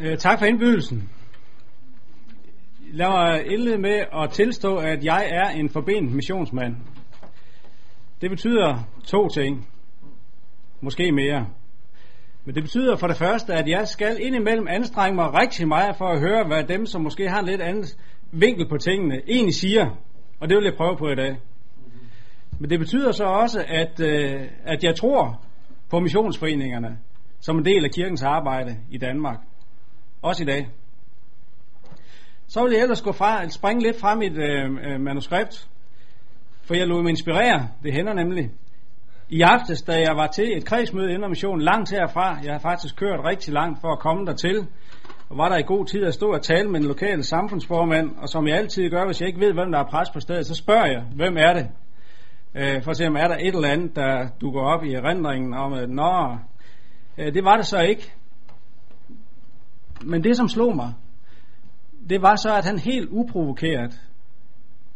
Øh, tak for indbydelsen. Lad mig indlede med at tilstå, at jeg er en forbenet missionsmand. Det betyder to ting. Måske mere. Men det betyder for det første, at jeg skal indimellem anstrenge mig rigtig meget for at høre, hvad dem, som måske har en lidt anden vinkel på tingene, egentlig siger. Og det vil jeg prøve på i dag. Men det betyder så også, at, øh, at jeg tror på missionsforeningerne som en del af kirkens arbejde i Danmark. Også i dag. Så vil jeg ellers gå fra, springe lidt fra mit øh, øh, manuskript, for jeg lod mig inspirere. Det hænder nemlig. I aftes, da jeg var til et kredsmøde inden mission langt herfra, jeg har faktisk kørt rigtig langt for at komme dertil, og var der i god tid at stå og tale med en lokal samfundsformand, og som jeg altid gør, hvis jeg ikke ved, hvem der er pres på stedet, så spørger jeg, hvem er det? Øh, for at se, om er der et eller andet, der dukker op i erindringen om, at nå, øh, det var det så ikke. Men det, som slog mig, det var så, at han helt uprovokeret,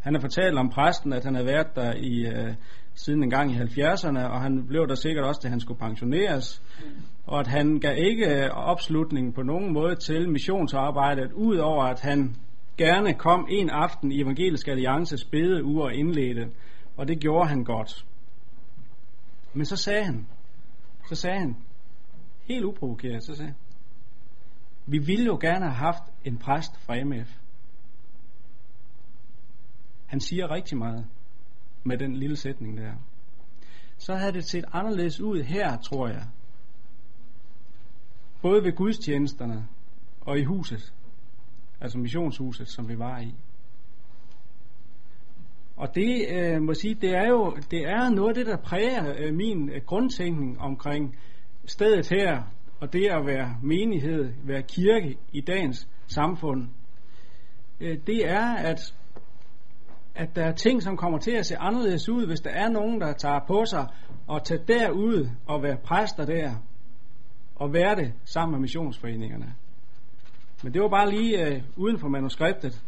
han har fortalt om præsten, at han havde været der i øh, siden en gang i 70'erne, og han blev der sikkert også, da han skulle pensioneres, og at han gav ikke øh, opslutning på nogen måde til missionsarbejdet, udover at han gerne kom en aften i Evangelisk Alliances bede uge og indledte, og det gjorde han godt. Men så sagde han, så sagde han, helt uprovokeret, så sagde han, vi ville jo gerne have haft en præst fra MF. Han siger rigtig meget med den lille sætning der. Så havde det set anderledes ud her, tror jeg. Både ved gudstjenesterne og i huset. Altså missionshuset, som vi var i. Og det øh, må sige, det er jo det er noget af det, der præger øh, min øh, grundtænkning omkring stedet her, og det at være menighed, være kirke i dagens samfund, øh, det er, at, at der er ting, som kommer til at se anderledes ud, hvis der er nogen, der tager på sig og tager derud og være præster der, og være det sammen med missionsforeningerne. Men det var bare lige øh, uden for manuskriptet.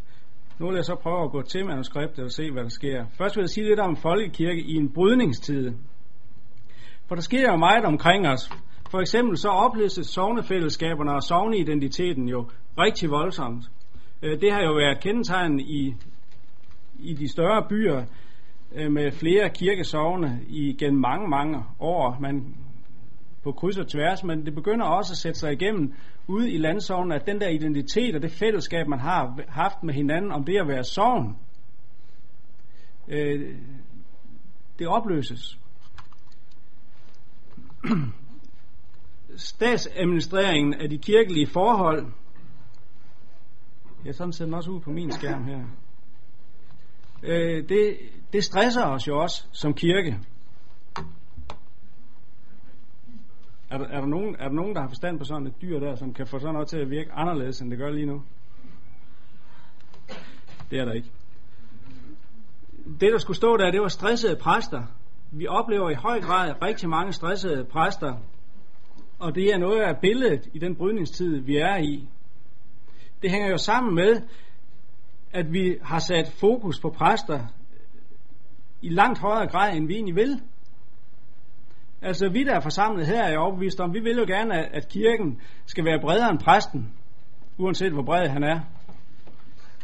Nu vil jeg så prøve at gå til manuskriptet og se, hvad der sker. Først vil jeg sige lidt om folkekirke i en brydningstid. For der sker jo meget omkring os. For eksempel så opløses sovnefællesskaberne og sovneidentiteten jo rigtig voldsomt. Øh, det har jo været kendetegn i, i de større byer øh, med flere kirkesovne i gennem mange, mange år. Man på kryds og tværs, men det begynder også at sætte sig igennem ude i landsovnen, at den der identitet og det fællesskab, man har haft med hinanden om det at være sovn, øh, det opløses statsadministreringen af de kirkelige forhold. Jeg sådan ser den også ud på min skærm her. Øh, det, det stresser os jo også som kirke. Er der, er, der nogen, er der nogen, der har forstand på sådan et dyr der, som kan få sådan noget til at virke anderledes, end det gør lige nu? Det er der ikke. Det, der skulle stå der, det var stressede præster. Vi oplever i høj grad rigtig mange stressede præster, og det er noget af billedet i den brydningstid, vi er i. Det hænger jo sammen med, at vi har sat fokus på præster i langt højere grad, end vi egentlig vil. Altså vi, der er forsamlet her, er overbevist om, vi vil jo gerne, at kirken skal være bredere end præsten, uanset hvor bred han er.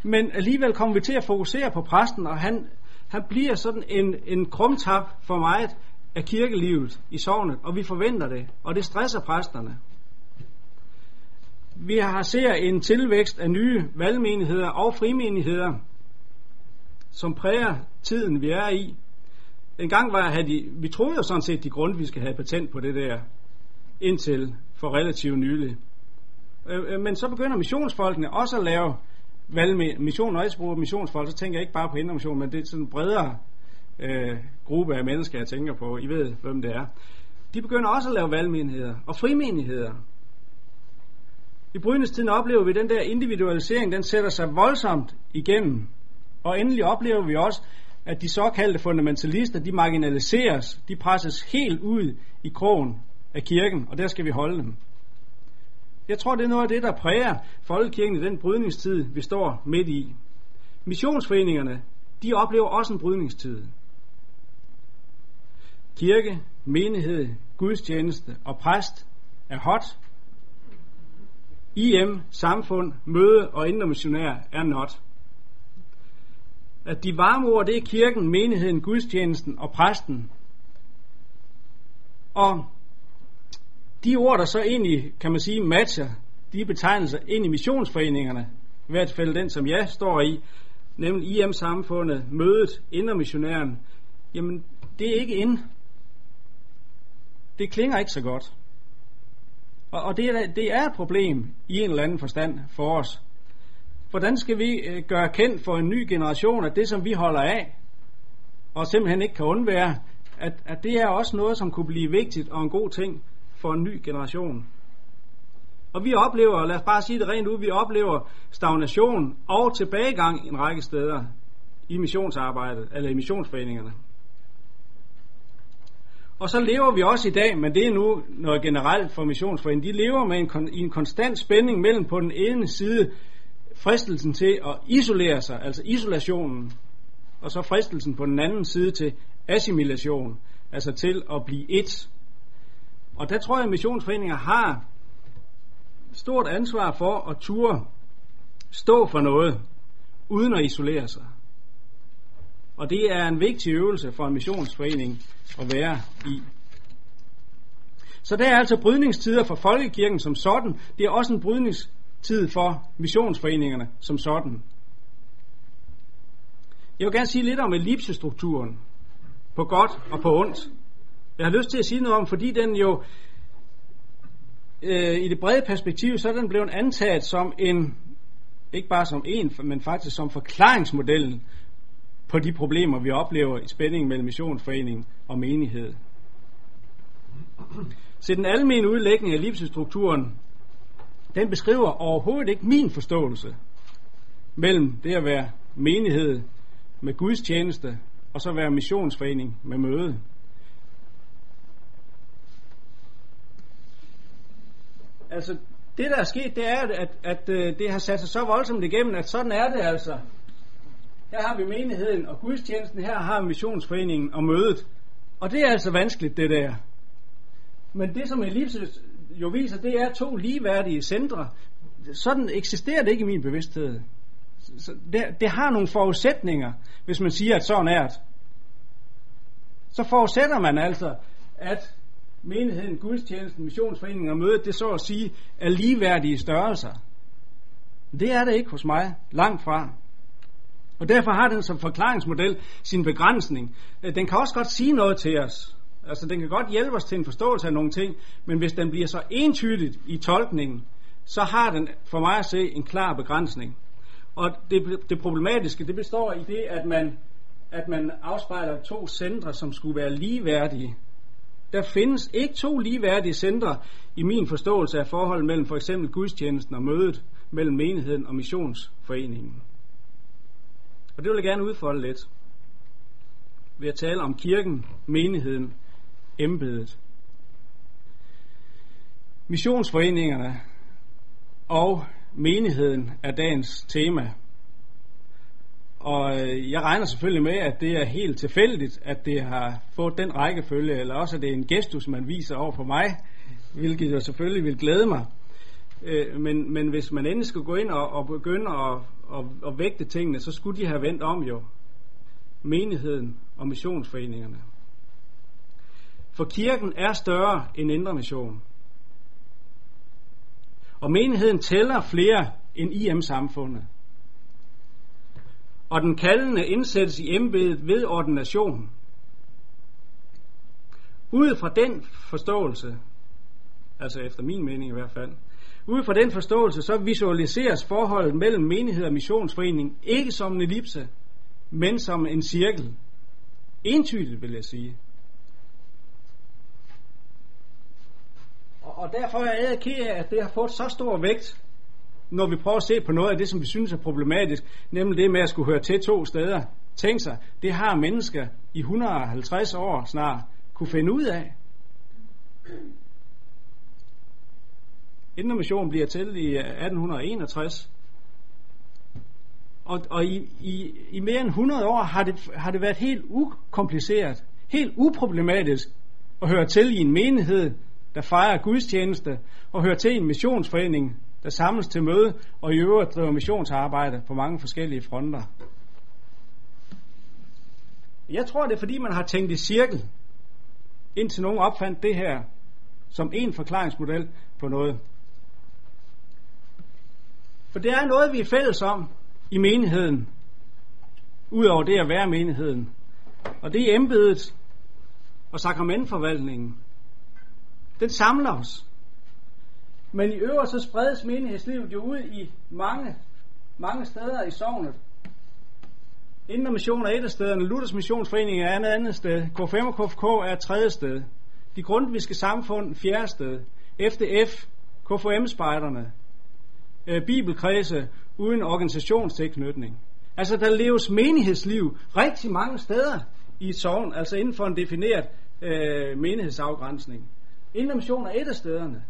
Men alligevel kommer vi til at fokusere på præsten, og han, han bliver sådan en, en krumtap for meget, af kirkelivet i sovnet, og vi forventer det, og det stresser præsterne. Vi har ser en tilvækst af nye valgmenigheder og frimenigheder, som præger tiden, vi er i. En gang var, at de, vi troede jo sådan set, de grund, vi skal have patent på det der, indtil for relativt nylig. Øh, øh, men så begynder missionsfolkene også at lave valgmission, mission, når jeg bruger missionsfolk, så tænker jeg ikke bare på indremission, men det er sådan bredere øh, gruppe af mennesker, jeg tænker på. I ved, hvem det er. De begynder også at lave valgmenigheder og frimenigheder. I brydningstiden oplever vi den der individualisering, den sætter sig voldsomt igennem. Og endelig oplever vi også, at de såkaldte fundamentalister, de marginaliseres, de presses helt ud i krogen af kirken, og der skal vi holde dem. Jeg tror, det er noget af det, der præger folkekirken i den brydningstid, vi står midt i. Missionsforeningerne, de oplever også en brydningstid kirke, menighed, gudstjeneste og præst er hot. IM, samfund, møde og indre missionær er not. At de varme ord, det er kirken, menigheden, gudstjenesten og præsten. Og de ord, der så egentlig, kan man sige, matcher de betegnelser ind i missionsforeningerne, i hvert fald den, som jeg står i, nemlig IM-samfundet, mødet, indermissionæren, jamen det er ikke ind. Det klinger ikke så godt. Og, og det, er, det er et problem i en eller anden forstand for os. Hvordan skal vi øh, gøre kendt for en ny generation, at det, som vi holder af, og simpelthen ikke kan undvære, at, at det er også noget, som kunne blive vigtigt og en god ting for en ny generation. Og vi oplever, lad os bare sige det rent ud, vi oplever stagnation og tilbagegang en række steder i missionsarbejdet, eller i missionsforeningerne. Og så lever vi også i dag, men det er nu noget generelt for missionsforeningen, de lever med en, i en konstant spænding mellem på den ene side fristelsen til at isolere sig, altså isolationen, og så fristelsen på den anden side til assimilation, altså til at blive et. Og der tror jeg, at missionsforeninger har stort ansvar for at ture stå for noget, uden at isolere sig. Og det er en vigtig øvelse for en missionsforening at være i. Så der er altså brydningstider for folkekirken som sådan. Det er også en brydningstid for missionsforeningerne som sådan. Jeg vil gerne sige lidt om ellipsestrukturen. På godt og på ondt. Jeg har lyst til at sige noget om, fordi den jo øh, i det brede perspektiv, så er den blevet antaget som en, ikke bare som en, men faktisk som forklaringsmodellen på de problemer, vi oplever i spændingen mellem missionsforening og menighed. Så den almene udlægning af livsstrukturen, den beskriver overhovedet ikke min forståelse mellem det at være menighed med Guds tjeneste og så være missionsforening med møde. Altså, det der er sket, det er, at, at, at det har sat sig så voldsomt igennem, at sådan er det altså. Her har vi menigheden og gudstjenesten, her har vi missionsforeningen og mødet. Og det er altså vanskeligt, det der. Men det, som Ellipsis jo viser, det er to ligeværdige centre. Sådan eksisterer det ikke i min bevidsthed. Så det, det har nogle forudsætninger, hvis man siger, at sådan er det. Så forudsætter man altså, at menigheden, gudstjenesten, missionsforeningen og mødet, det så at sige, er ligeværdige størrelser. Det er det ikke hos mig, langt fra. Og derfor har den som forklaringsmodel sin begrænsning. Øh, den kan også godt sige noget til os. Altså den kan godt hjælpe os til en forståelse af nogle ting, men hvis den bliver så entydigt i tolkningen, så har den for mig at se en klar begrænsning. Og det, det problematiske, det består i det, at man, at man afspejler to centre, som skulle være ligeværdige. Der findes ikke to ligeværdige centre i min forståelse af forholdet mellem for eksempel gudstjenesten og mødet mellem menigheden og missionsforeningen. Og det vil jeg gerne udfolde lidt ved at tale om kirken, menigheden, embedet. Missionsforeningerne og menigheden er dagens tema. Og øh, jeg regner selvfølgelig med, at det er helt tilfældigt, at det har fået den rækkefølge, eller også at det er en gestus, man viser over for mig, hvilket jo selvfølgelig vil glæde mig. Øh, men, men hvis man endelig skal gå ind og, og begynde at, at, at vægte tingene, så skulle de have vendt om jo. Menigheden og missionsforeningerne. For kirken er større end indre mission. Og menigheden tæller flere end IM-samfundet. Og den kaldende indsættes i embedet ved ordination. Ud fra den forståelse, altså efter min mening i hvert fald, ud fra den forståelse, så visualiseres forholdet mellem menighed og missionsforening ikke som en ellipse, men som en cirkel. Entydigt vil jeg sige. Og, og derfor er jeg ked af, at det har fået så stor vægt, når vi prøver at se på noget af det, som vi synes er problematisk, nemlig det med at skulle høre til to steder. Tænk sig, det har mennesker i 150 år snart kunne finde ud af. Indre bliver til i øh, 1861. Og, og i, i, i mere end 100 år har det, har det været helt ukompliceret, helt uproblematisk at høre til i en menighed, der fejrer gudstjeneste, og høre til i en missionsforening, der samles til møde og i øvrigt driver missionsarbejde på mange forskellige fronter. Jeg tror, det er fordi, man har tænkt i cirkel, indtil nogen opfandt det her som en forklaringsmodel på noget. For det er noget, vi er fælles om i menigheden, udover det at være menigheden. Og det er embedet og sakramentforvaltningen. Den samler os. Men i øvrigt så spredes menighedslivet jo ud i mange, mange steder i sognet. Indre Mission er et af stederne, Luthers Missionsforening er et andet sted, K5 og KFK er et tredje sted, de grundviske samfund fjerde sted, FDF, KFM-spejderne, øh, bibelkredse uden organisationstilknytning. Altså der leves menighedsliv rigtig mange steder i et sovn, altså inden for en defineret øh, menighedsafgrænsning. Indre er et af stederne.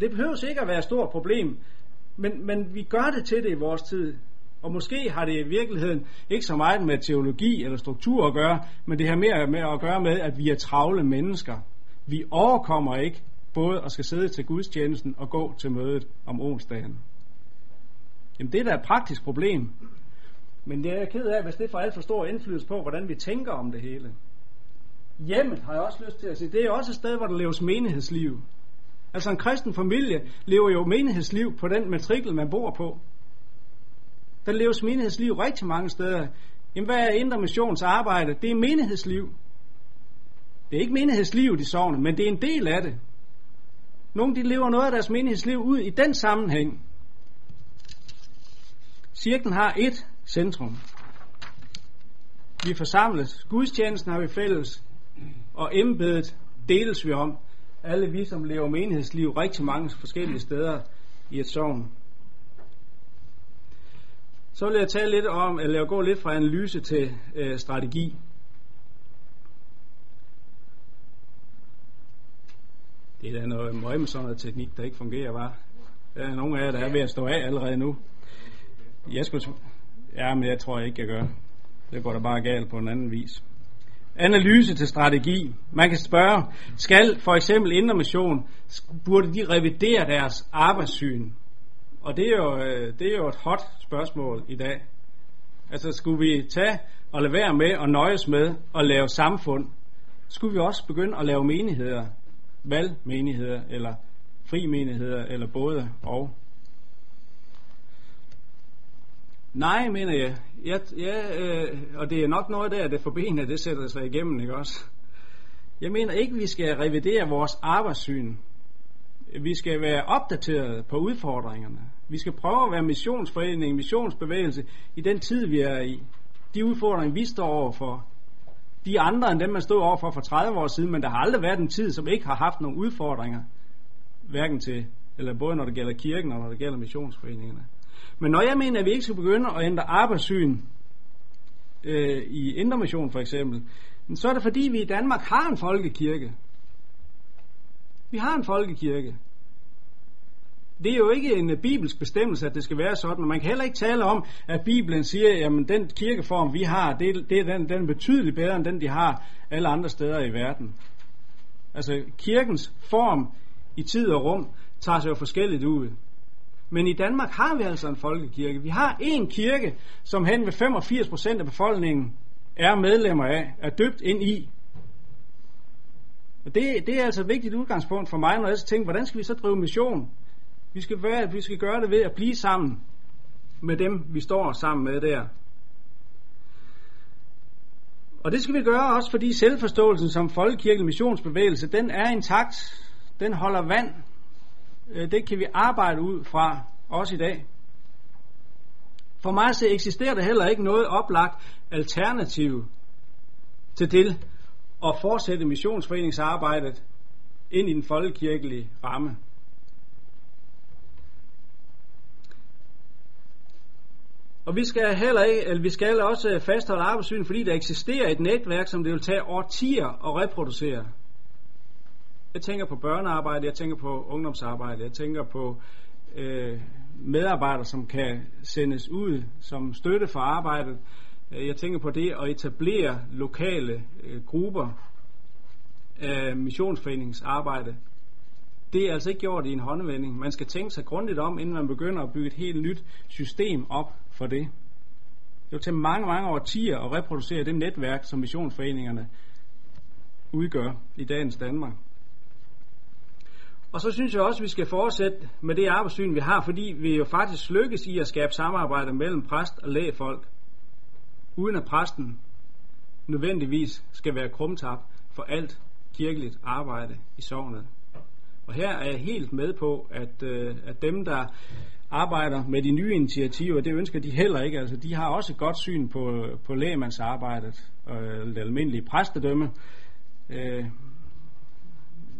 Det behøver ikke at være et stort problem, men, men vi gør det til det i vores tid. Og måske har det i virkeligheden ikke så meget med teologi eller struktur at gøre, men det har mere med at gøre med, at vi er travle mennesker. Vi overkommer ikke både at skal sidde til gudstjenesten og gå til mødet om onsdagen. Jamen det er da et praktisk problem. Men det er jeg ked af, hvis det får alt for stor indflydelse på, hvordan vi tænker om det hele. Hjemmet har jeg også lyst til at sige, det er også et sted, hvor der leves menighedsliv. Altså en kristen familie lever jo menighedsliv på den matrikel, man bor på. Der leves menighedsliv rigtig mange steder. Jamen hvad er Indre Missions arbejde? Det er menighedsliv. Det er ikke menighedsliv, i sovne, men det er en del af det. Nogle de lever noget af deres menighedsliv ud i den sammenhæng. Cirklen har et centrum. Vi forsamles. Gudstjenesten har vi fælles. Og embedet deles vi om. Alle vi, som lever menighedsliv rigtig mange forskellige steder i et sovn. Så vil jeg tale lidt om, eller jeg gå lidt fra analyse til øh, strategi. Det er da noget møg med sådan noget teknik, der ikke fungerer, var. Der er nogle af jer, der er ved at stå af allerede nu. Jeg skulle... Ja, men jeg tror jeg ikke, jeg gør. Det går da bare galt på en anden vis. Analyse til strategi. Man kan spørge, skal for eksempel Indre Mission, burde de revidere deres arbejdssyn? Og det er, jo, øh, det er jo et hot spørgsmål i dag. Altså skulle vi tage og lade være med og nøjes med at lave samfund, skulle vi også begynde at lave menigheder, valgmenigheder eller fri menigheder eller både og. Nej, mener jeg. jeg, ja, øh, og det er nok noget der, det forbenet, det sætter sig igennem, ikke også? Jeg mener ikke, vi skal revidere vores arbejdssyn. Vi skal være opdateret på udfordringerne. Vi skal prøve at være missionsforening, missionsbevægelse i den tid, vi er i. De udfordringer, vi står overfor, de er andre end dem, man stod overfor for 30 år siden, men der har aldrig været en tid, som ikke har haft nogle udfordringer, hverken til, eller både når det gælder kirken og når det gælder missionsforeningerne. Men når jeg mener, at vi ikke skal begynde at ændre arbejdssyn øh, i Indre for eksempel, så er det fordi, vi i Danmark har en folkekirke. Vi har en folkekirke. Det er jo ikke en øh, bibelsk bestemmelse, at det skal være sådan, man kan heller ikke tale om, at Bibelen siger, at den kirkeform, vi har, det, det er den, den er betydeligt bedre, end den, de har alle andre steder i verden. Altså, kirkens form i tid og rum tager sig jo forskelligt ud. Men i Danmark har vi altså en folkekirke. Vi har en kirke, som hen ved 85 procent af befolkningen er medlemmer af, er døbt ind i. Og det, det er altså et vigtigt udgangspunkt for mig, når jeg så tænker, hvordan skal vi så drive mission? Vi skal, være, vi skal gøre det ved at blive sammen med dem, vi står sammen med der. Og det skal vi gøre også, fordi selvforståelsen som folkekirkelig missionsbevægelse, den er intakt. Den holder vand den det kan vi arbejde ud fra, også i dag. For mig så eksisterer der heller ikke noget oplagt alternativ til det at fortsætte missionsforeningsarbejdet ind i den folkekirkelige ramme. Og vi skal heller ikke, eller vi skal også fastholde arbejdssyn, fordi der eksisterer et netværk, som det vil tage årtier at reproducere. Jeg tænker på børnearbejde, jeg tænker på ungdomsarbejde, jeg tænker på øh, medarbejdere, som kan sendes ud som støtte for arbejdet. Øh, jeg tænker på det at etablere lokale øh, grupper af missionsforeningsarbejde. det er altså ikke gjort i en håndvending. Man skal tænke sig grundigt om, inden man begynder at bygge et helt nyt system op for det. Det vil tage mange, mange årtier at reproducere det netværk, som missionsforeningerne udgør i dagens Danmark. Og så synes jeg også, at vi skal fortsætte med det arbejdssyn, vi har, fordi vi jo faktisk lykkes i at skabe samarbejde mellem præst og lægefolk, uden at præsten nødvendigvis skal være krumtap for alt kirkeligt arbejde i sovnet. Og her er jeg helt med på, at, øh, at dem, der arbejder med de nye initiativer, det ønsker de heller ikke. Altså, de har også et godt syn på, på lægemandsarbejdet og det almindelige præstedømme. Øh,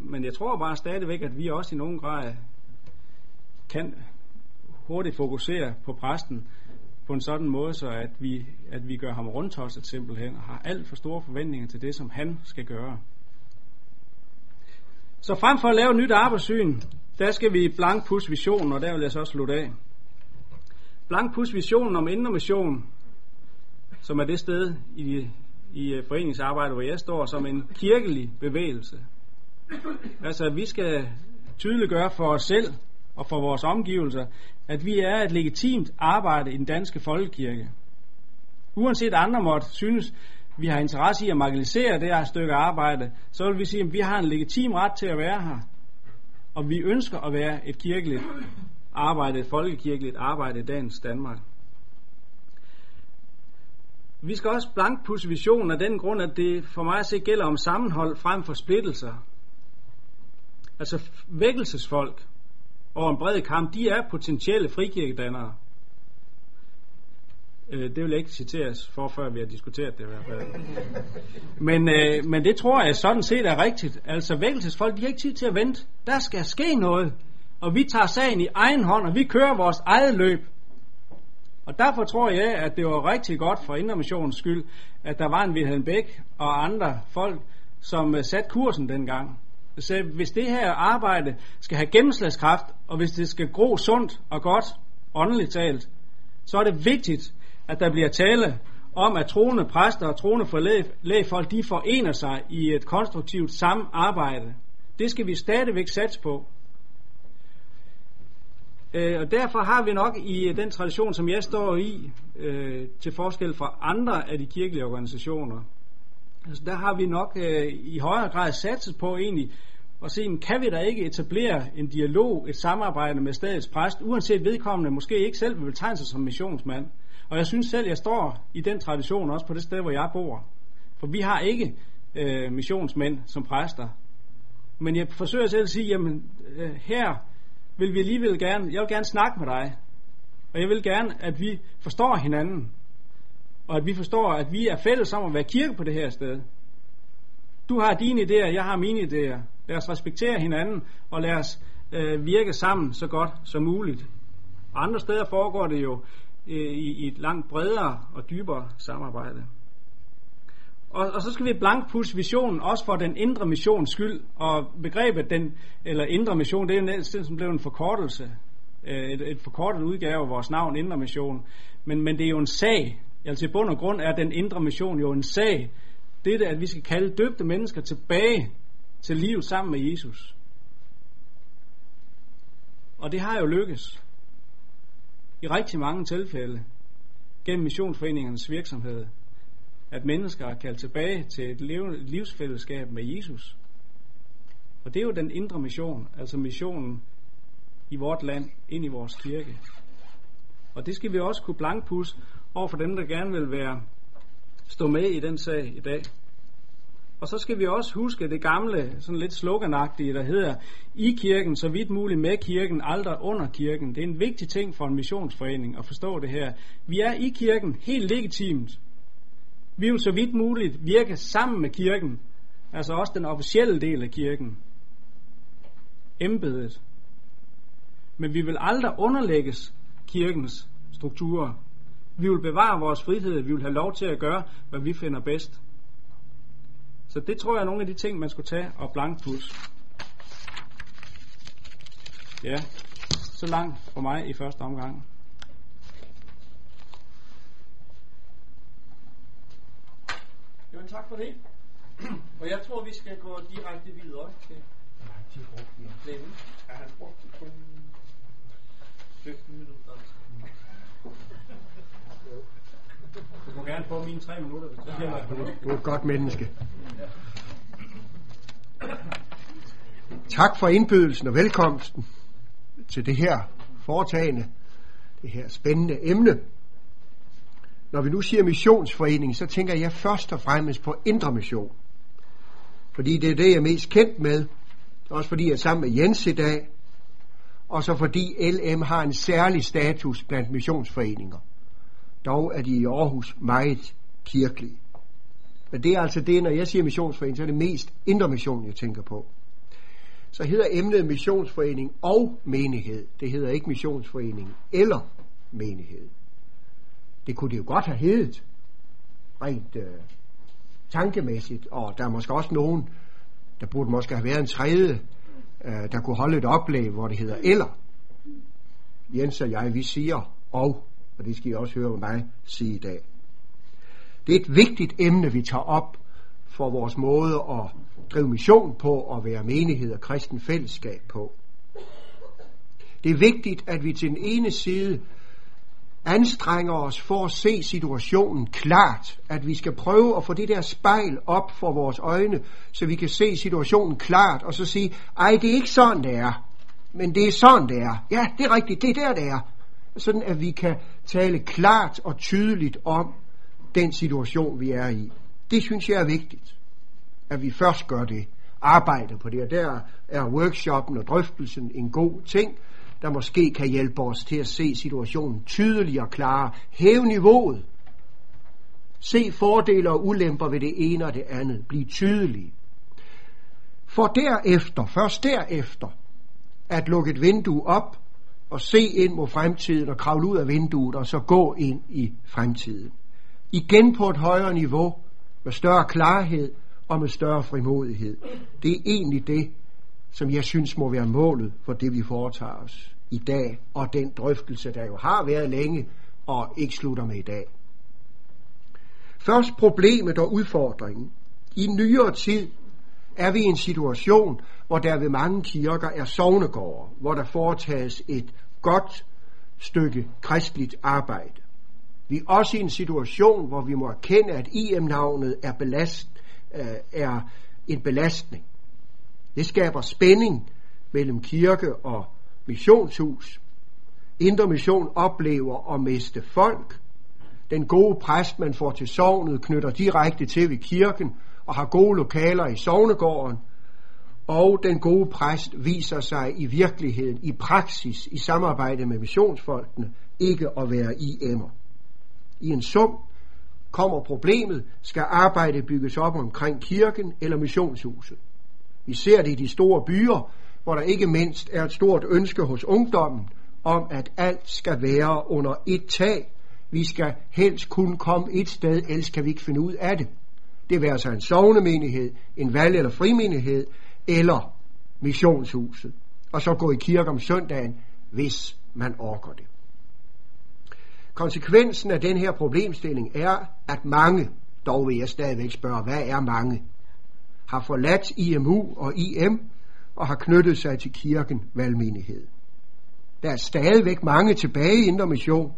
men jeg tror bare stadigvæk, at vi også i nogen grad kan hurtigt fokusere på præsten på en sådan måde, så at vi, at vi gør ham rundtosset simpelthen, og har alt for store forventninger til det, som han skal gøre. Så frem for at lave nyt arbejdssyn, der skal vi blankpus visionen, og der vil jeg så slutte af. Blankpus visionen om indre mission, som er det sted i, i øh, foreningsarbejdet, hvor jeg står, som en kirkelig bevægelse. Altså, vi skal tydeliggøre for os selv og for vores omgivelser, at vi er et legitimt arbejde i den danske folkekirke. Uanset andre måtte synes, vi har interesse i at marginalisere det her stykke arbejde, så vil vi sige, at vi har en legitim ret til at være her. Og vi ønsker at være et kirkeligt arbejde, et folkekirkeligt arbejde i dagens Danmark. Vi skal også blankpusse visionen af den grund, at det for mig at se gælder om sammenhold frem for splittelser. Altså vækkelsesfolk og en bred kamp, de er potentielle frikirkedannere. Øh, det vil jeg ikke citeres for, før vi har diskuteret det i hvert fald. Men, øh, men det tror jeg sådan set er rigtigt. Altså vækkelsesfolk, de har ikke tid til at vente. Der skal ske noget. Og vi tager sagen i egen hånd, og vi kører vores eget løb. Og derfor tror jeg, at det var rigtig godt for Indermissionens skyld, at der var en Wilhelm Bæk og andre folk, som øh, satte kursen dengang. Så hvis det her arbejde skal have gennemslagskraft, og hvis det skal gro sundt og godt, åndeligt talt, så er det vigtigt, at der bliver tale om, at troende præster og troende for lægefolk, de forener sig i et konstruktivt samarbejde. Det skal vi stadigvæk satse på. Øh, og derfor har vi nok i øh, den tradition, som jeg står i, øh, til forskel fra andre af de kirkelige organisationer, altså der har vi nok øh, i højere grad satset på egentlig og se, kan vi da ikke etablere en dialog, et samarbejde med stadets præst, uanset vedkommende måske ikke selv vil betegne sig som missionsmand. Og jeg synes selv, jeg står i den tradition også på det sted, hvor jeg bor. For vi har ikke øh, missionsmænd som præster. Men jeg forsøger selv at sige, jamen øh, her vil vi alligevel gerne, jeg vil gerne snakke med dig. Og jeg vil gerne, at vi forstår hinanden. Og at vi forstår, at vi er fælles om at være kirke på det her sted. Du har dine idéer, jeg har mine idéer. Lad os respektere hinanden, og lad os øh, virke sammen så godt som muligt. Andre steder foregår det jo øh, i, i et langt bredere og dybere samarbejde. Og, og så skal vi blankpusse visionen også for den indre missions skyld. Og begrebet den, eller indre mission, det er jo næsten som blev en forkortelse. Øh, et, et forkortet udgave af vores navn, indre mission. Men, men det er jo en sag. Altså i bund og grund er den indre mission jo en sag. Det er, at vi skal kalde døbte mennesker tilbage til liv sammen med Jesus. Og det har jo lykkes i rigtig mange tilfælde gennem missionsforeningernes virksomhed, at mennesker er kaldt tilbage til et livsfællesskab med Jesus. Og det er jo den indre mission, altså missionen i vort land, ind i vores kirke. Og det skal vi også kunne blankpus over for dem, der gerne vil være stå med i den sag i dag. Og så skal vi også huske det gamle, sådan lidt sloganagtige, der hedder, i kirken, så vidt muligt med kirken, aldrig under kirken. Det er en vigtig ting for en missionsforening at forstå det her. Vi er i kirken helt legitimt. Vi vil så vidt muligt virke sammen med kirken, altså også den officielle del af kirken. Embedet. Men vi vil aldrig underlægges kirkens strukturer. Vi vil bevare vores frihed, vi vil have lov til at gøre, hvad vi finder bedst. Så det tror jeg er nogle af de ting, man skulle tage og blankpus. Ja, så langt for mig i første omgang. Jo, tak for det. og jeg tror, vi skal gå direkte videre til... Nej, de brugte den. Clemens. Ja, han brugte kun 15 minutter. Du må gerne få mine tre minutter, hvis det. Du er et godt menneske. Tak for indbydelsen og velkomsten til det her foretagende, det her spændende emne. Når vi nu siger missionsforening, så tænker jeg først og fremmest på indre mission. Fordi det er det, jeg er mest kendt med. Også fordi jeg er sammen med Jens i dag. Og så fordi LM har en særlig status blandt missionsforeninger. Dog er de i Aarhus meget kirkelige. Men det er altså det, når jeg siger missionsforening, så er det mest indre mission, jeg tænker på. Så hedder emnet missionsforening og menighed. Det hedder ikke missionsforening eller menighed. Det kunne det jo godt have heddet, rent øh, tankemæssigt, og der er måske også nogen, der burde måske have været en tredje, øh, der kunne holde et oplæg, hvor det hedder eller. Jens og jeg, vi siger og, og det skal I også høre mig sige i dag. Det er et vigtigt emne, vi tager op for vores måde at drive mission på og være menighed og kristen fællesskab på. Det er vigtigt, at vi til den ene side anstrenger os for at se situationen klart, at vi skal prøve at få det der spejl op for vores øjne, så vi kan se situationen klart, og så sige, ej, det er ikke sådan, det er, men det er sådan, det er. Ja, det er rigtigt, det er der, det er. Sådan at vi kan tale klart og tydeligt om den situation, vi er i. Det synes jeg er vigtigt, at vi først gør det. Arbejde på det, og der er workshoppen og drøftelsen en god ting, der måske kan hjælpe os til at se situationen tydeligere og klarere. Hæve niveauet. Se fordele og ulemper ved det ene og det andet. Bliv tydelige. For derefter, først derefter, at lukke et vindue op og se ind mod fremtiden og kravle ud af vinduet og så gå ind i fremtiden. Igen på et højere niveau, med større klarhed og med større frimodighed. Det er egentlig det, som jeg synes må være målet for det, vi foretager os i dag, og den drøftelse, der jo har været længe og ikke slutter med i dag. Først problemet og udfordringen. I nyere tid er vi i en situation, hvor der ved mange kirker er sovnegårde, hvor der foretages et godt stykke kristligt arbejde. Vi er også i en situation, hvor vi må erkende, at IM-navnet er, belast, øh, er en belastning. Det skaber spænding mellem kirke og missionshus. Indre mission oplever at miste folk. Den gode præst, man får til sovnet, knytter direkte til ved kirken og har gode lokaler i sovnegården. Og den gode præst viser sig i virkeligheden, i praksis, i samarbejde med missionsfolkene, ikke at være i emmer. I en sum kommer problemet, skal arbejdet bygges op omkring kirken eller missionshuset. Vi ser det i de store byer, hvor der ikke mindst er et stort ønske hos ungdommen om, at alt skal være under et tag. Vi skal helst kun komme et sted, ellers kan vi ikke finde ud af det. Det vil altså en sovnemenighed, en valg- eller frimenighed, eller missionshuset. Og så gå i kirke om søndagen, hvis man orker det. Konsekvensen af den her problemstilling er, at mange, dog vil jeg stadigvæk spørge, hvad er mange, har forladt IMU og IM og har knyttet sig til kirken valgmenighed. Der er stadigvæk mange tilbage i Indre Mission,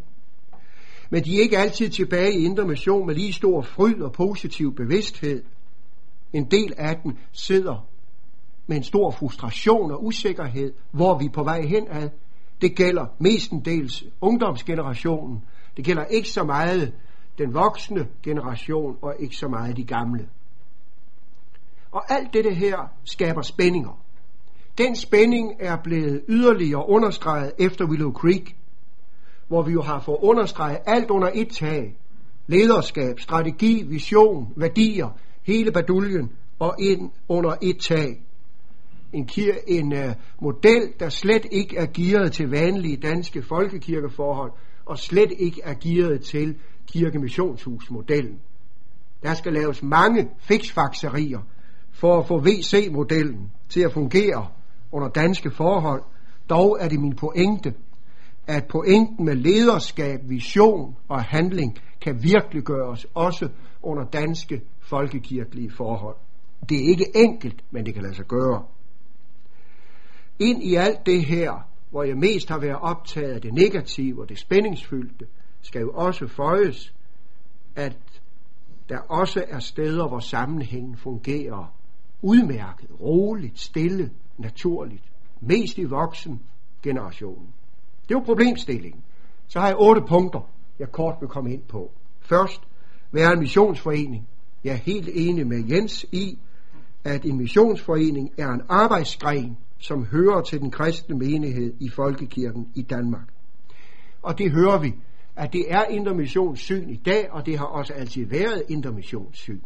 men de er ikke altid tilbage i Indre Mission med lige stor fryd og positiv bevidsthed. En del af dem sidder med en stor frustration og usikkerhed, hvor vi er på vej hen ad. Det gælder mestendels ungdomsgenerationen. Det gælder ikke så meget den voksne generation og ikke så meget de gamle. Og alt dette her skaber spændinger. Den spænding er blevet yderligere understreget efter Willow Creek, hvor vi jo har fået understreget alt under et tag. Lederskab, strategi, vision, værdier, hele baduljen og ind under et tag. En, kir- en uh, model, der slet ikke er gearet til vanlige danske folkekirkeforhold, og slet ikke er gearet til kirkemissionshusmodellen. Der skal laves mange fiksfakserier for at få VC-modellen til at fungere under danske forhold. Dog er det min pointe, at pointen med lederskab, vision og handling kan virkelig gøres også under danske folkekirkelige forhold. Det er ikke enkelt, men det kan lade sig gøre. ind i alt det her, hvor jeg mest har været optaget af det negative og det spændingsfyldte, skal jo også føjes, at der også er steder, hvor sammenhængen fungerer udmærket, roligt, stille, naturligt. Mest i voksen generationen. Det var problemstillingen. Så har jeg otte punkter, jeg kort vil komme ind på. Først, være en missionsforening. Jeg er helt enig med Jens i, at en missionsforening er en arbejdsgren, som hører til den kristne menighed i Folkekirken i Danmark. Og det hører vi, at det er intermissionssyn i dag, og det har også altid været intermissionssyn.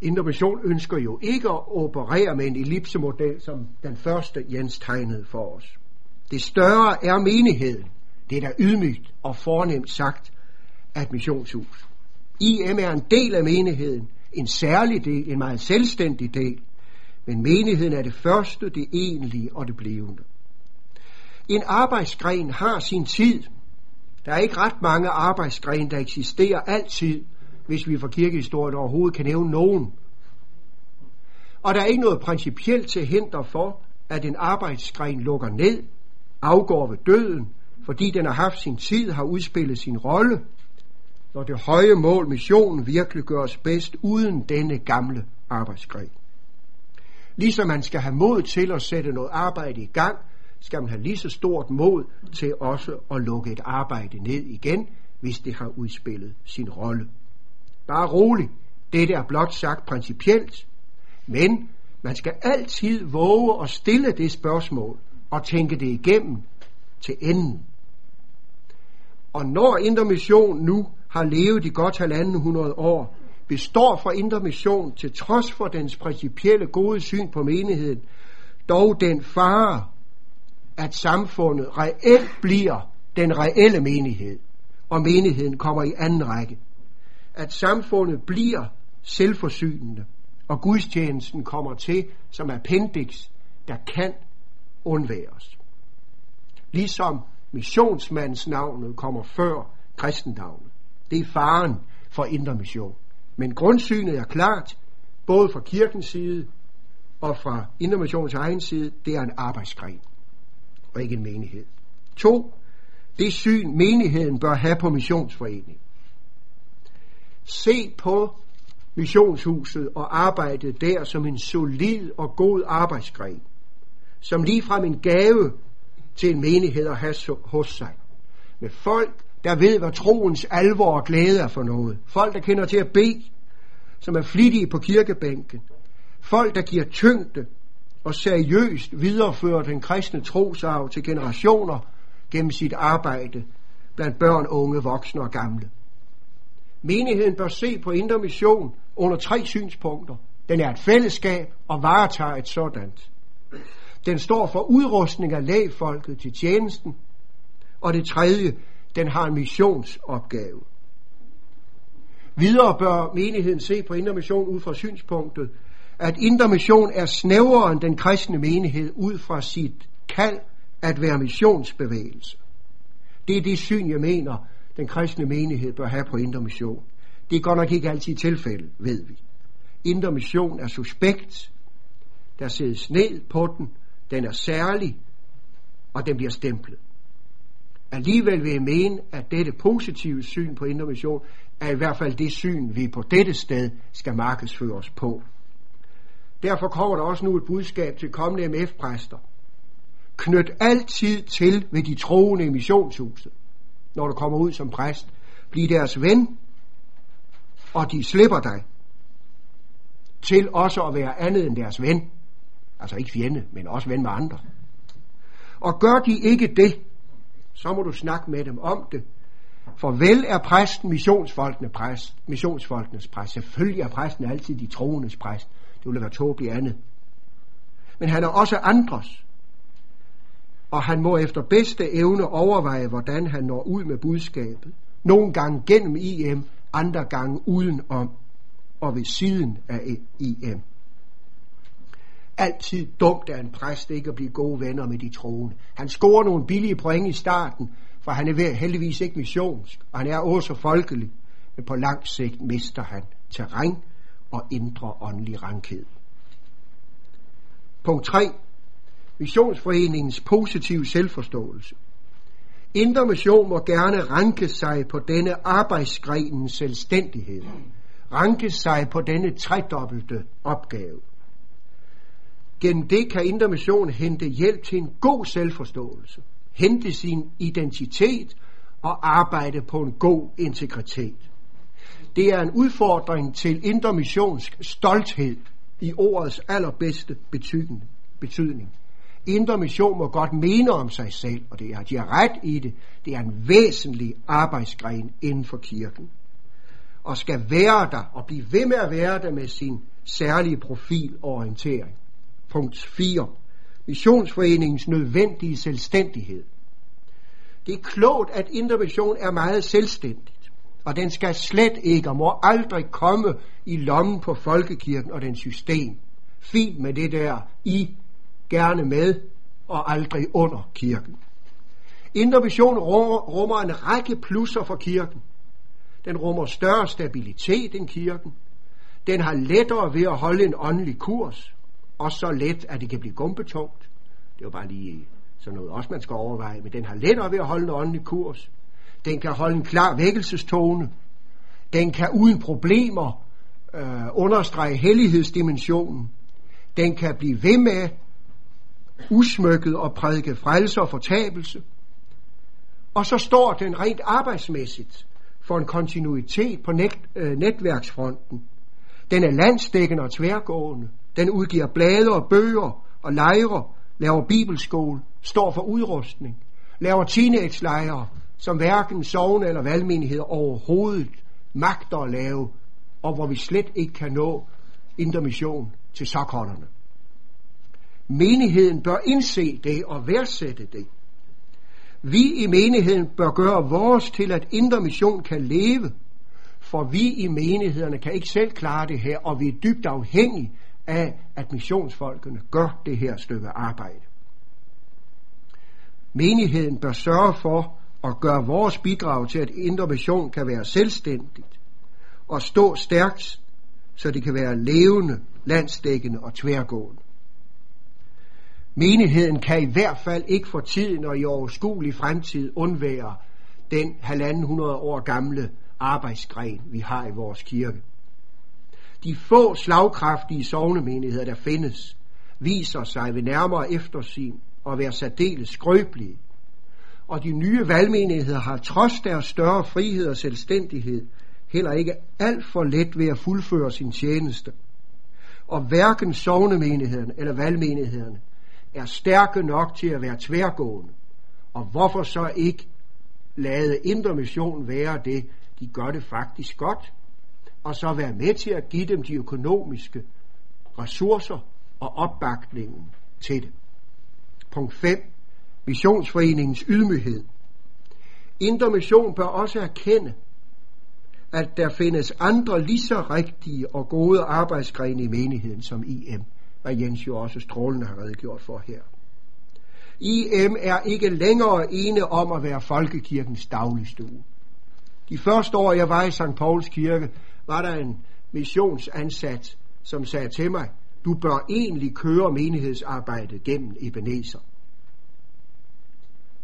Intermission ønsker jo ikke at operere med en ellipsemodel, som den første Jens tegnede for os. Det større er menigheden. Det er da ydmygt og fornemt sagt af et missionshus. IM er en del af menigheden, en særlig del, en meget selvstændig del, men menigheden er det første, det egentlige og det blivende. En arbejdsgren har sin tid. Der er ikke ret mange arbejdsgren, der eksisterer altid, hvis vi fra kirkehistorien overhovedet kan nævne nogen. Og der er ikke noget principielt til hinder for, at en arbejdsgren lukker ned, afgår ved døden, fordi den har haft sin tid, har udspillet sin rolle, når det høje mål missionen virkelig gøres bedst uden denne gamle arbejdsgren. Ligesom man skal have mod til at sætte noget arbejde i gang, skal man have lige så stort mod til også at lukke et arbejde ned igen, hvis det har udspillet sin rolle. Bare rolig, det er blot sagt principielt, men man skal altid våge at stille det spørgsmål og tænke det igennem til enden. Og når intermission nu har levet i godt halvanden hundrede år, består for intermission til trods for dens principielle gode syn på menigheden, dog den fare, at samfundet reelt bliver den reelle menighed, og menigheden kommer i anden række. At samfundet bliver selvforsynende, og gudstjenesten kommer til som appendix, der kan undværes. Ligesom missionsmandsnavnet kommer før kristendavnet. Det er faren for indre mission. Men grundsynet er klart, både fra kirkens side og fra intermissionens egen side, det er en arbejdsgren og ikke en menighed. To, det syn menigheden bør have på missionsforening. Se på missionshuset og arbejde der som en solid og god arbejdsgren, som ligefrem en gave til en menighed at have hos sig. Med folk, der ved, hvad troens alvor og glæde er for noget. Folk, der kender til at bede, som er flittige på kirkebænken. Folk, der giver tyngde og seriøst viderefører den kristne trosarv til generationer gennem sit arbejde blandt børn, unge, voksne og gamle. Menigheden bør se på indre mission under tre synspunkter. Den er et fællesskab og varetager et sådant. Den står for udrustning af lægfolket til tjenesten. Og det tredje, den har en missionsopgave. Videre bør menigheden se på indre mission ud fra synspunktet, at indre mission er snævrere end den kristne menighed ud fra sit kald at være missionsbevægelse. Det er det syn, jeg mener, den kristne menighed bør have på indre mission. Det er godt nok ikke altid tilfælde, ved vi. Indre mission er suspekt. Der sættes ned på den. Den er særlig, og den bliver stemplet. Alligevel vil jeg mene, at dette positive syn på indre mission er i hvert fald det syn, vi på dette sted skal markedsføres på. Derfor kommer der også nu et budskab til kommende MF-præster. Knyt altid til ved de troende i missionshuset, når du kommer ud som præst. Bliv deres ven, og de slipper dig til også at være andet end deres ven. Altså ikke fjende, men også ven med andre. Og gør de ikke det, så må du snakke med dem om det. For vel er præsten missionsfolkene præst, missionsfolkenes præst. Selvfølgelig er præsten altid de troendes præst. Det ville være tåbeligt andet. Men han er også andres. Og han må efter bedste evne overveje, hvordan han når ud med budskabet. Nogle gange gennem IM, andre gange udenom og ved siden af IM. Altid dumt af en præst ikke at blive gode venner med de troende. Han scorer nogle billige point i starten, for han er heldigvis ikke missionsk, og han er også folkelig, men på lang sigt mister han terræn og indre åndelig rankhed. Punkt 3. Missionsforeningens positive selvforståelse. Indre Mission må gerne ranke sig på denne arbejdsgrenens selvstændighed. Ranke sig på denne tredobbelte opgave. Gennem det kan Indre Mission hente hjælp til en god selvforståelse, hente sin identitet og arbejde på en god integritet. Det er en udfordring til Indre Missionsk stolthed i ordets allerbedste betydning. Indre mission må godt mene om sig selv, og det er, de har ret i det. Det er en væsentlig arbejdsgren inden for kirken. Og skal være der, og blive ved med at være der med sin særlige profil og orientering. Punkt 4. Missionsforeningens nødvendige selvstændighed. Det er klogt, at intervention er meget selvstændigt, og den skal slet ikke og må aldrig komme i lommen på folkekirken og den system. Fint med det der i gerne med og aldrig under kirken. Intervention rummer en række plusser for kirken. Den rummer større stabilitet end kirken. Den har lettere ved at holde en åndelig kurs, og så let, at det kan blive gumpetungt. Det er bare lige sådan noget også, man skal overveje, men den har lettere ved at holde en åndelig kurs. Den kan holde en klar vækkelsestone. Den kan uden problemer øh, understrege hellighedsdimensionen. Den kan blive ved med usmykket og prædike frelse og fortabelse. Og så står den rent arbejdsmæssigt for en kontinuitet på net, øh, netværksfronten. Den er landsdækkende og tværgående. Den udgiver blade og bøger og lejre, laver bibelskole, står for udrustning, laver teenage-lejre, som hverken sovne eller valgmenigheder overhovedet magter at lave, og hvor vi slet ikke kan nå intermission til sokholderne. Menigheden bør indse det og værdsætte det. Vi i menigheden bør gøre vores til, at indre mission kan leve, for vi i menighederne kan ikke selv klare det her, og vi er dybt afhængige af, at missionsfolkene gør det her stykke arbejde. Menigheden bør sørge for at gøre vores bidrag til, at indre mission kan være selvstændigt og stå stærkt, så det kan være levende, landsdækkende og tværgående. Menigheden kan i hvert fald ikke for tiden og i overskuelig fremtid undvære den halvanden hundrede år gamle arbejdsgren, vi har i vores kirke. De få slagkraftige sovnemenigheder, der findes, viser sig ved nærmere eftersyn at være særdeles skrøbelige. Og de nye valgmenigheder har trods deres større frihed og selvstændighed heller ikke alt for let ved at fuldføre sin tjeneste. Og hverken sovnemenighederne eller valgmenighederne er stærke nok til at være tværgående. Og hvorfor så ikke lade indre mission være det? De gør det faktisk godt. Og så være med til at give dem de økonomiske ressourcer og opbakningen til det. Punkt 5. Missionsforeningens ydmyghed. Indre mission bør også erkende, at der findes andre lige så rigtige og gode arbejdsgrene i menigheden som IM hvad Jens jo også strålende har redegjort for her. IM er ikke længere ene om at være folkekirkens dagligstue. De første år, jeg var i St. Pauls kirke, var der en missionsansat, som sagde til mig, du bør egentlig køre menighedsarbejdet gennem Ebenezer.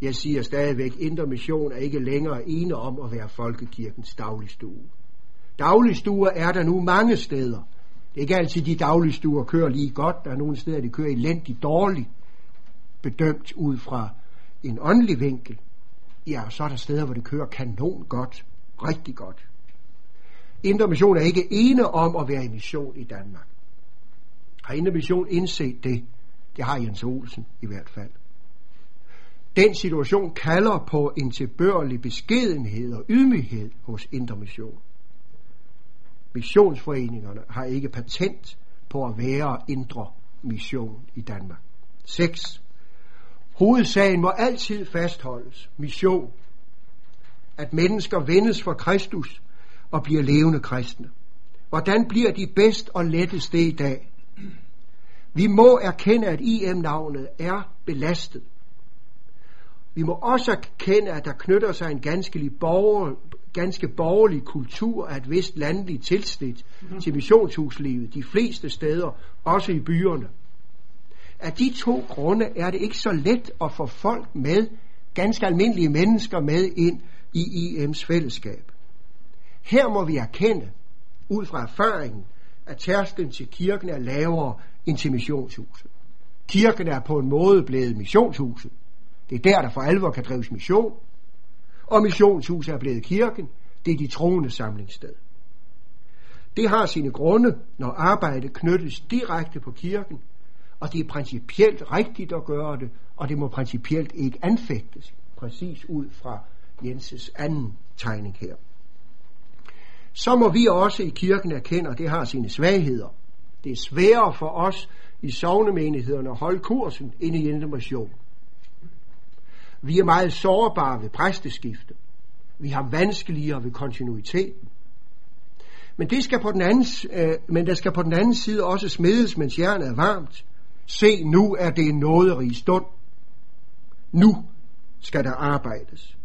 Jeg siger stadigvæk, Indre Mission er ikke længere ene om at være folkekirkens dagligstue. Dagligstuer er der nu mange steder, det er ikke altid, de dagligstuer kører lige godt. Der er nogle steder, de kører elendigt dårligt, bedømt ud fra en åndelig vinkel. Ja, og så er der steder, hvor det kører kanon godt, rigtig godt. Indre Mission er ikke ene om at være i mission i Danmark. Har Indre Mission indset det? Det har Jens Olsen i hvert fald. Den situation kalder på en tilbørlig beskedenhed og ydmyghed hos Indre Mission. Missionsforeningerne har ikke patent på at være indre mission i Danmark. 6. Hovedsagen må altid fastholdes. Mission. At mennesker vendes for Kristus og bliver levende kristne. Hvordan bliver de bedst og lettest det i dag? Vi må erkende, at IM-navnet er belastet. Vi må også erkende, at der knytter sig en ganske borger, ganske borgerlig kultur af et vist landligt tilsnit mm. til missionshuslivet de fleste steder, også i byerne. Af de to grunde er det ikke så let at få folk med, ganske almindelige mennesker med ind i IM's fællesskab. Her må vi erkende, ud fra erfaringen, at tærsklen til kirken er lavere end til missionshuset. Kirken er på en måde blevet missionshuset. Det er der, der for alvor kan drives mission. Og missionshuset er blevet kirken. Det er de troende samlingssted. Det har sine grunde, når arbejdet knyttes direkte på kirken, og det er principielt rigtigt at gøre det, og det må principielt ikke anfægtes, præcis ud fra Jenses anden tegning her. Så må vi også i kirken erkende, at det har sine svagheder. Det er sværere for os i sovnemenighederne at holde kursen ind i information. Vi er meget sårbare ved præsteskifte. Vi har vanskeligere ved kontinuiteten. Men, det skal på den anden, øh, men der skal på den anden side også smedes, mens jernet er varmt. Se, nu er det en nåderig stund. Nu skal der arbejdes.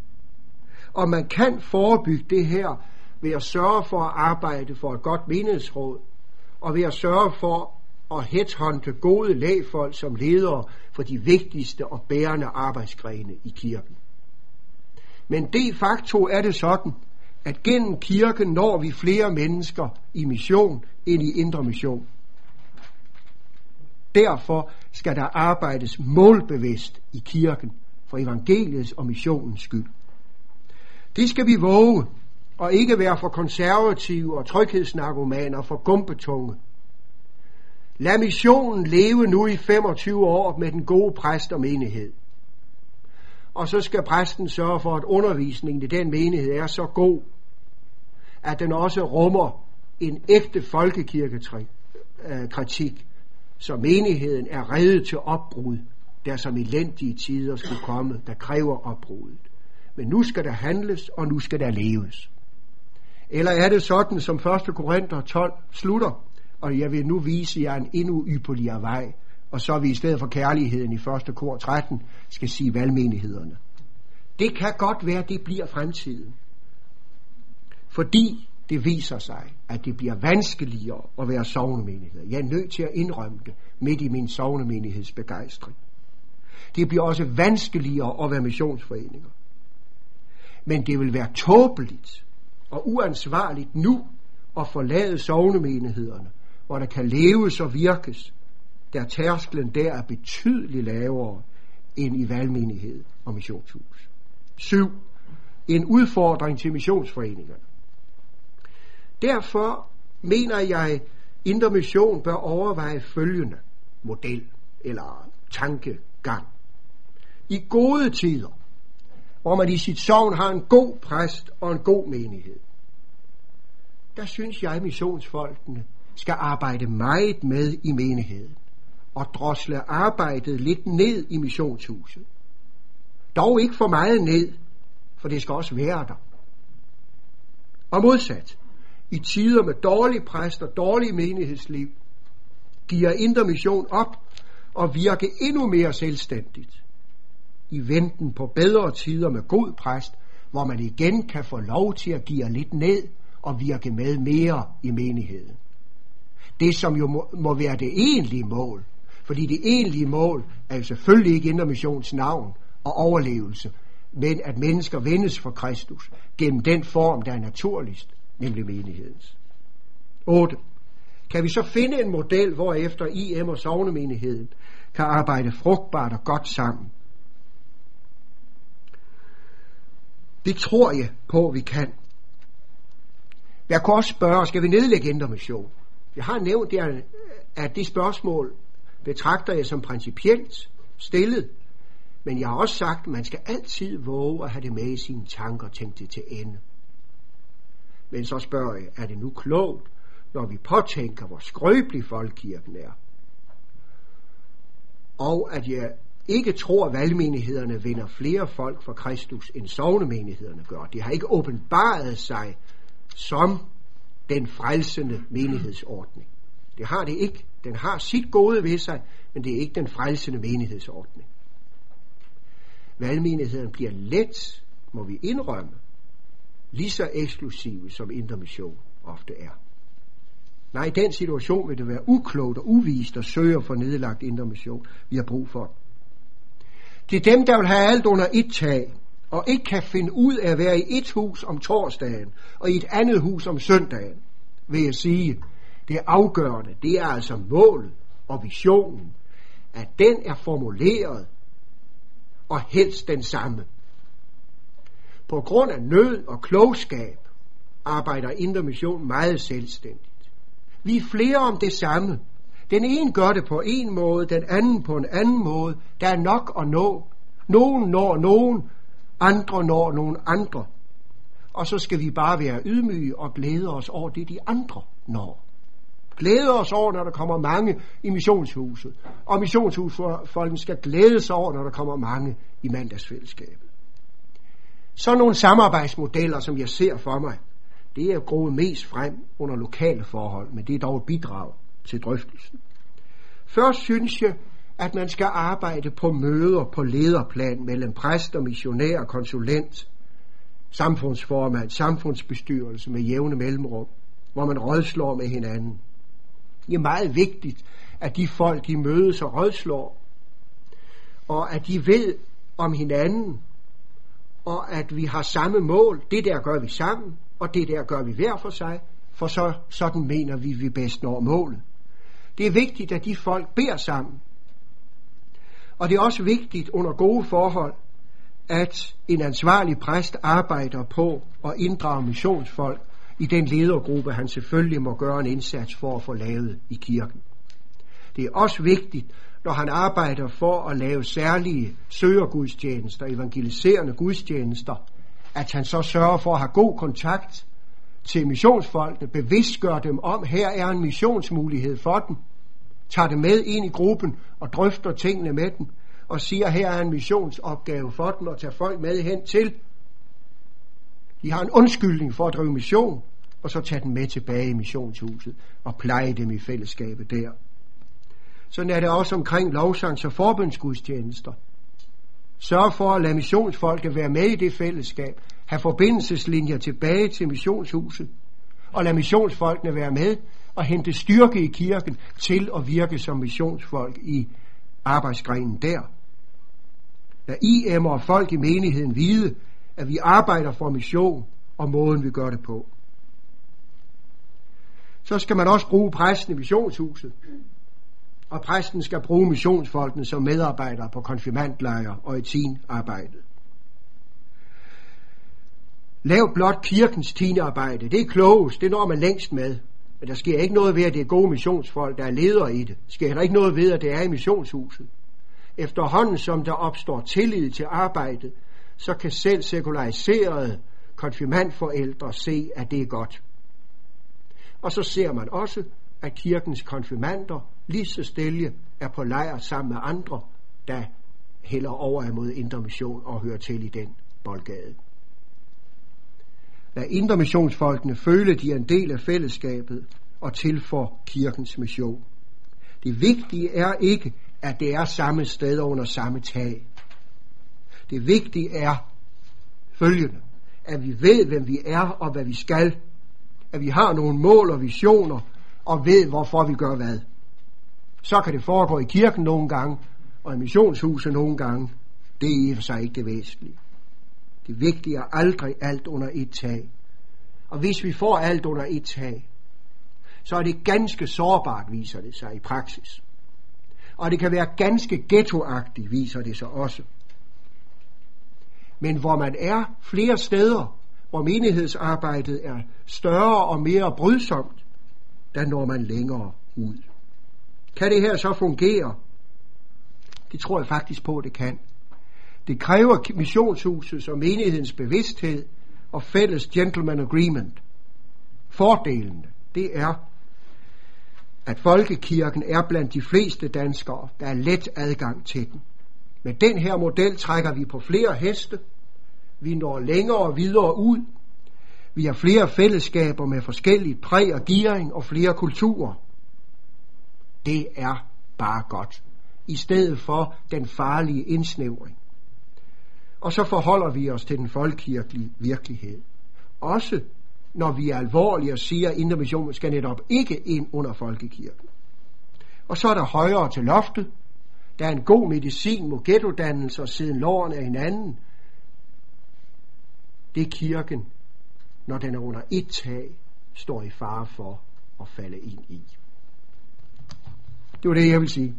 Og man kan forebygge det her ved at sørge for at arbejde for et godt menighedsråd, og ved at sørge for at headhunte gode lægfolk som ledere for de vigtigste og bærende arbejdsgrene i kirken. Men de facto er det sådan, at gennem kirken når vi flere mennesker i mission end i indre mission. Derfor skal der arbejdes målbevidst i kirken for evangeliets og missionens skyld. Det skal vi våge, og ikke være for konservative og tryghedsnarkomaner for gumpetunge. Lad missionen leve nu i 25 år med den gode præst og menighed. Og så skal præsten sørge for, at undervisningen i den menighed er så god, at den også rummer en ægte folkekirkekritik, øh, så menigheden er reddet til opbrud, der som elendige tider skulle komme, der kræver opbruddet. Men nu skal der handles, og nu skal der leves. Eller er det sådan, som 1. Korinther 12 slutter, og jeg vil nu vise jer en endnu ypperligere vej, og så vi i stedet for kærligheden i 1. kor 13 skal sige valgmenighederne. Det kan godt være, det bliver fremtiden. Fordi det viser sig, at det bliver vanskeligere at være sovnemenighed. Jeg er nødt til at indrømme det midt i min sovnemenighedsbegejstring. Det bliver også vanskeligere at være missionsforeninger. Men det vil være tåbeligt og uansvarligt nu at forlade sovnemenighederne, hvor der kan leves og virkes, der tærsklen der er betydeligt lavere end i valgmenighed og missionshus. 7. En udfordring til missionsforeningerne. Derfor mener jeg, Indre Mission bør overveje følgende model eller tankegang. I gode tider, hvor man i sit sovn har en god præst og en god menighed, der synes jeg, missionsfolkene skal arbejde meget med i menigheden og drosle arbejdet lidt ned i missionshuset. Dog ikke for meget ned, for det skal også være der. Og modsat, i tider med dårlig præst og dårlig menighedsliv, giver Indre Mission op og virke endnu mere selvstændigt. I venten på bedre tider med god præst, hvor man igen kan få lov til at give lidt ned og virke med mere i menigheden. Det som jo må, må være det egentlige mål, fordi det egentlige mål er jo selvfølgelig ikke intermissions navn og overlevelse, men at mennesker vendes for Kristus gennem den form, der er naturligst, nemlig menighedens. 8. Kan vi så finde en model, hvor efter IM og sovnemenigheden kan arbejde frugtbart og godt sammen? Det tror jeg på, at vi kan. Jeg kan også spørge, skal vi nedlægge Indre Mission? Jeg har nævnt, at det spørgsmål betragter jeg som principielt stillet, men jeg har også sagt, at man skal altid våge at have det med i sine tanker og tænke det til ende. Men så spørger jeg, er det nu klogt, når vi påtænker, hvor skrøbelig folkekirken er? Og at jeg ikke tror, at valgmenighederne vinder flere folk for Kristus, end sovnemenighederne gør. De har ikke åbenbaret sig som den frelsende menighedsordning. Det har det ikke. Den har sit gode ved sig, men det er ikke den frelsende menighedsordning. Valgmenigheden bliver let, må vi indrømme, lige så eksklusive som intermission ofte er. Nej, i den situation vil det være uklogt og uvist at søge at få nedlagt intermission. Vi har brug for det. er dem, der vil have alt under et tag, og ikke kan finde ud af at være i et hus om torsdagen, og i et andet hus om søndagen, vil jeg sige, det er afgørende. Det er altså målet og visionen, at den er formuleret og helst den samme. På grund af nød og klogskab arbejder Indre Mission meget selvstændigt. Vi er flere om det samme. Den ene gør det på en måde, den anden på en anden måde. Der er nok at nå. Nogen når nogen, andre når nogen andre. Og så skal vi bare være ydmyge og glæde os over det, de andre når. Glæde os over, når der kommer mange i missionshuset. Og missionshusfolken skal glæde sig over, når der kommer mange i mandagsfællesskabet. Så nogle samarbejdsmodeller, som jeg ser for mig, det er groet mest frem under lokale forhold, men det er dog et bidrag til drøftelsen. Først synes jeg, at man skal arbejde på møder på lederplan mellem præst og missionær og konsulent, samfundsformand, samfundsbestyrelse med jævne mellemrum, hvor man rådslår med hinanden. Det er meget vigtigt, at de folk, de mødes og rådslår, og at de ved om hinanden, og at vi har samme mål. Det der gør vi sammen, og det der gør vi hver for sig, for så, sådan mener vi, vi bedst når målet. Det er vigtigt, at de folk beder sammen. Og det er også vigtigt under gode forhold, at en ansvarlig præst arbejder på at inddrage missionsfolk i den ledergruppe, han selvfølgelig må gøre en indsats for at få lavet i kirken. Det er også vigtigt, når han arbejder for at lave særlige søgergudstjenester, evangeliserende gudstjenester, at han så sørger for at have god kontakt til missionsfolkene, bevidstgør dem om, her er en missionsmulighed for dem, tager det med ind i gruppen og drøfter tingene med dem, og siger, her er en missionsopgave for dem, og tager folk med hen til. De har en undskyldning for at drive mission, og så tage dem med tilbage i missionshuset og pleje dem i fællesskabet der. Sådan er det også omkring lovsangs- og forbundsgudstjenester. Sørg for at lade missionsfolket være med i det fællesskab, have forbindelseslinjer tilbage til missionshuset, og lade missionsfolkene være med og hente styrke i kirken til at virke som missionsfolk i arbejdsgrenen der. Lad IM og folk i menigheden vide, at vi arbejder for mission og måden vi gør det på. Så skal man også bruge præsten i missionshuset og præsten skal bruge missionsfolkene som medarbejdere på konfirmandlejre og i teenarbejdet. Lav blot kirkens teenarbejde. Det er klogest. Det når man længst med. Men der sker ikke noget ved, at det er gode missionsfolk, der er ledere i det. Der sker heller ikke noget ved, at det er i missionshuset. Efterhånden som der opstår tillid til arbejdet, så kan selv sekulariserede konfirmandforældre se, at det er godt. Og så ser man også, at kirkens konfirmander lige så stille er på lejr sammen med andre, der hælder over imod indre mission og hører til i den boldgade. Lad indre missionsfolkene føle, de er en del af fællesskabet og til for kirkens mission. Det vigtige er ikke, at det er samme sted under samme tag. Det vigtige er følgende, at vi ved, hvem vi er og hvad vi skal. At vi har nogle mål og visioner og ved, hvorfor vi gør hvad. Så kan det foregå i kirken nogle gange, og i missionshuset nogle gange. Det er i og for sig ikke det væsentlige. Det vigtige er aldrig alt under et tag. Og hvis vi får alt under et tag, så er det ganske sårbart, viser det sig i praksis. Og det kan være ganske ghettoagtigt, viser det sig også. Men hvor man er flere steder, hvor menighedsarbejdet er større og mere brydsomt, der når man længere ud. Kan det her så fungere? Det tror jeg faktisk på, det kan. Det kræver missionshusets og menighedens bevidsthed og fælles gentleman agreement. Fordelen, det er, at folkekirken er blandt de fleste danskere, der er let adgang til den. Med den her model trækker vi på flere heste. Vi når længere og videre ud. Vi har flere fællesskaber med forskellige præg og gearing og flere kulturer. Det er bare godt. I stedet for den farlige indsnævring. Og så forholder vi os til den folkekirkelige virkelighed. Også når vi er alvorlige og siger, at Indre Mission skal netop ikke ind under folkekirken. Og så er der højere til loftet. Der er en god medicin mod ghettodannelser siden loven af hinanden. Det er kirken, når den er under et tag, står i fare for at falde ind i. Det var det, jeg vil sige.